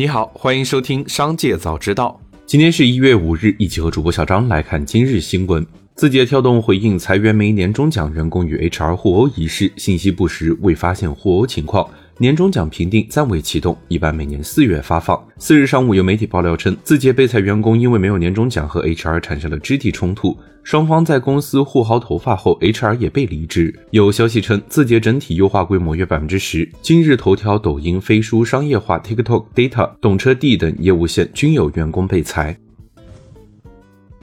你好，欢迎收听《商界早知道》。今天是一月五日，一起和主播小张来看今日新闻。字节跳动回应裁员没年终奖员工与 HR 互殴一事，信息不实，未发现互殴情况。年终奖评定暂未启动，一般每年四月发放。四日上午，有媒体爆料称，字节被裁员工因为没有年终奖和 HR 产生了肢体冲突，双方在公司互薅头发后，HR 也被离职。有消息称，字节整体优化规模约百分之十，今日头条、抖音、飞书、商业化、TikTok、Data、懂车帝等业务线均有员工被裁。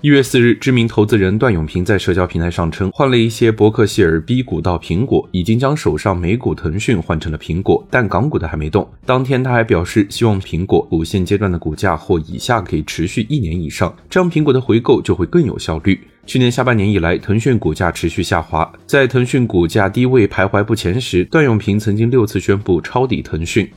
一月四日，知名投资人段永平在社交平台上称，换了一些伯克希尔 B 股到苹果，已经将手上美股腾讯换成了苹果，但港股的还没动。当天他还表示，希望苹果现阶段的股价或以下可以持续一年以上，这样苹果的回购就会更有效率。去年下半年以来，腾讯股价持续下滑，在腾讯股价低位徘徊不前时，段永平曾经六次宣布抄底腾讯。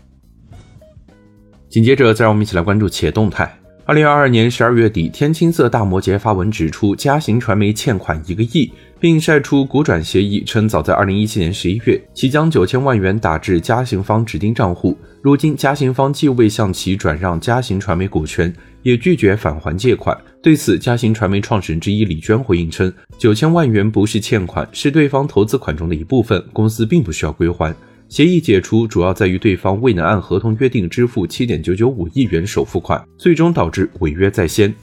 紧接着，再让我们一起来关注企业动态。二零二二年十二月底，天青色大摩羯发文指出，嘉行传媒欠款一个亿，并晒出股转协议，称早在二零一七年十一月，其将九千万元打至嘉行方指定账户，如今嘉行方既未向其转让嘉行传媒股权，也拒绝返还借款。对此，嘉行传媒创始人之一李娟回应称，九千万元不是欠款，是对方投资款中的一部分，公司并不需要归还。协议解除主要在于对方未能按合同约定支付七点九九五亿元首付款，最终导致违约在先。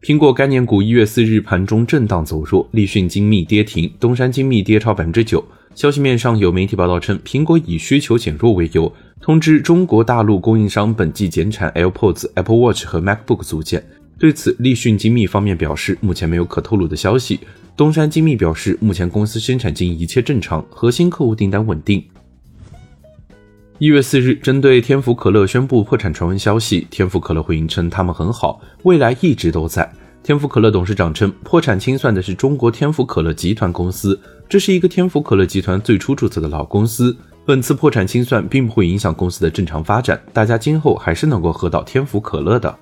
苹果概念股一月四日盘中震荡走弱，立讯精密跌停，东山精密跌超百分之九。消息面上有媒体报道称，苹果以需求减弱为由，通知中国大陆供应商本季减产 AirPods、Apple Watch 和 MacBook 组件。对此，立讯精密方面表示，目前没有可透露的消息。东山精密表示，目前公司生产经营一切正常，核心客户订单稳定。一月四日，针对天府可乐宣布破产传闻消息，天府可乐回应称他们很好，未来一直都在。天府可乐董事长称，破产清算的是中国天府可乐集团公司，这是一个天府可乐集团最初注册的老公司。本次破产清算并不会影响公司的正常发展，大家今后还是能够喝到天府可乐的。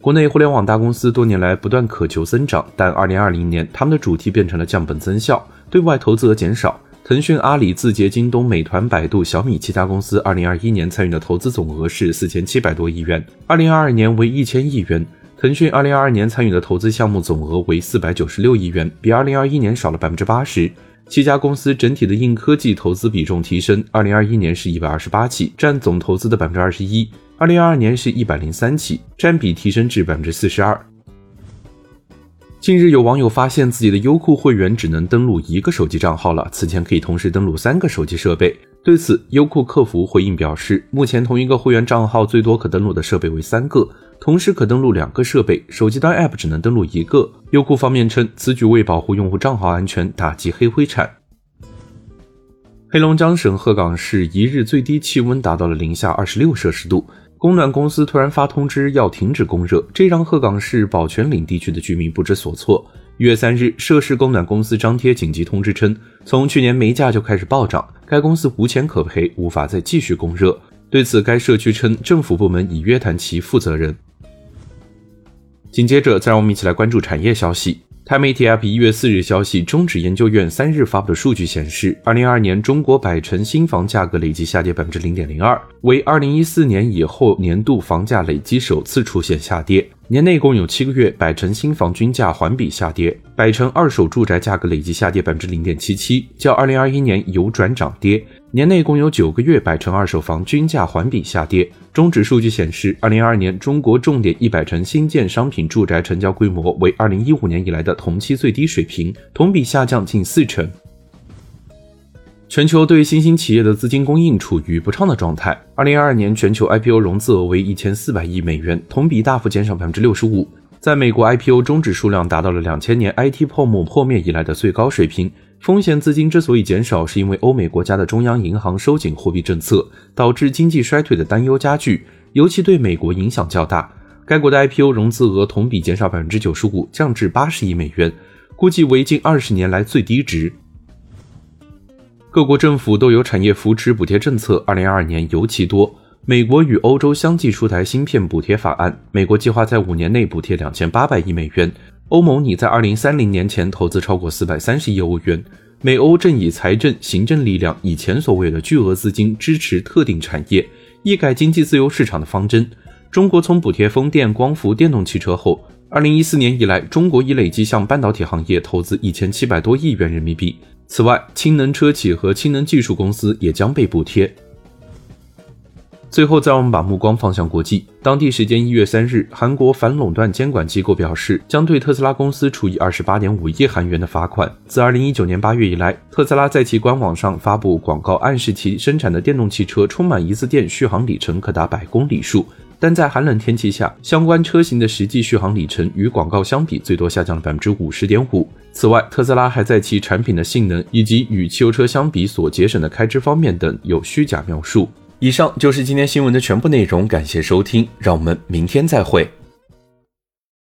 国内互联网大公司多年来不断渴求增长，但2020年他们的主题变成了降本增效，对外投资额减少。腾讯、阿里、字节、京东、美团、百度、小米七家公司2021年参与的投资总额是4700多亿元，2022年为1000亿元。腾讯2022年参与的投资项目总额为496亿元，比2021年少了80%。七家公司整体的硬科技投资比重提升，2021年是一百二十八起，占总投资的百分之二十一。二零二二年是一百零三起，占比提升至百分之四十二。近日有网友发现自己的优酷会员只能登录一个手机账号了，此前可以同时登录三个手机设备。对此，优酷客服回应表示，目前同一个会员账号最多可登录的设备为三个，同时可登录两个设备，手机端 App 只能登录一个。优酷方面称，此举为保护用户账号安全，打击黑灰产。黑龙江省鹤岗市一日最低气温达到了零下二十六摄氏度。供暖公司突然发通知要停止供热，这让鹤岗市宝泉岭地区的居民不知所措。一月三日，涉事供暖公司张贴紧急通知称，从去年煤价就开始暴涨，该公司无钱可赔，无法再继续供热。对此，该社区称政府部门已约谈其负责人。紧接着，再让我们一起来关注产业消息。台媒体 App 一月四日消息，中指研究院三日发布的数据显示，二零二二年中国百城新房价格累计下跌百分之零点零二，为二零一四年以后年度房价累计首次出现下跌。年内共有七个月，百城新房均价环比下跌，百城二手住宅价格累计下跌百分之零点七七，较二零二一年由转涨跌。年内共有九个月，百城二手房均价环比下跌。中指数据显示，二零二二年中国重点一百城新建商品住宅成交规模为二零一五年以来的同期最低水平，同比下降近四成。全球对新兴企业的资金供应处于不畅的状态。二零二二年全球 IPO 融资额为一千四百亿美元，同比大幅减少百分之六十五。在美国，IPO 终止数量达到了两千年 IT 泡沫破灭以来的最高水平。风险资金之所以减少，是因为欧美国家的中央银行收紧货币政策，导致经济衰退的担忧加剧，尤其对美国影响较大。该国的 IPO 融资额同比减少百分之九十五，降至八十亿美元，估计为近二十年来最低值。各国政府都有产业扶持补贴政策，二零二二年尤其多。美国与欧洲相继出台芯片补贴法案，美国计划在五年内补贴两千八百亿美元，欧盟拟在二零三零年前投资超过四百三十亿欧元。美欧正以财政、行政力量以前所未有的巨额资金支持特定产业，一改经济自由市场的方针。中国从补贴风电、光伏、电动汽车后，二零一四年以来，中国已累计向半导体行业投资一千七百多亿元人民币。此外，氢能车企和氢能技术公司也将被补贴。最后，再让我们把目光放向国际。当地时间一月三日，韩国反垄断监管机构表示，将对特斯拉公司处以二十八点五亿韩元的罚款。自二零一九年八月以来，特斯拉在其官网上发布广告，暗示其生产的电动汽车充满一次电续航里程可达百公里数。但在寒冷天气下，相关车型的实际续航里程与广告相比，最多下降了百分之五十点五。此外，特斯拉还在其产品的性能以及与汽油车相比所节省的开支方面等有虚假描述。以上就是今天新闻的全部内容，感谢收听，让我们明天再会。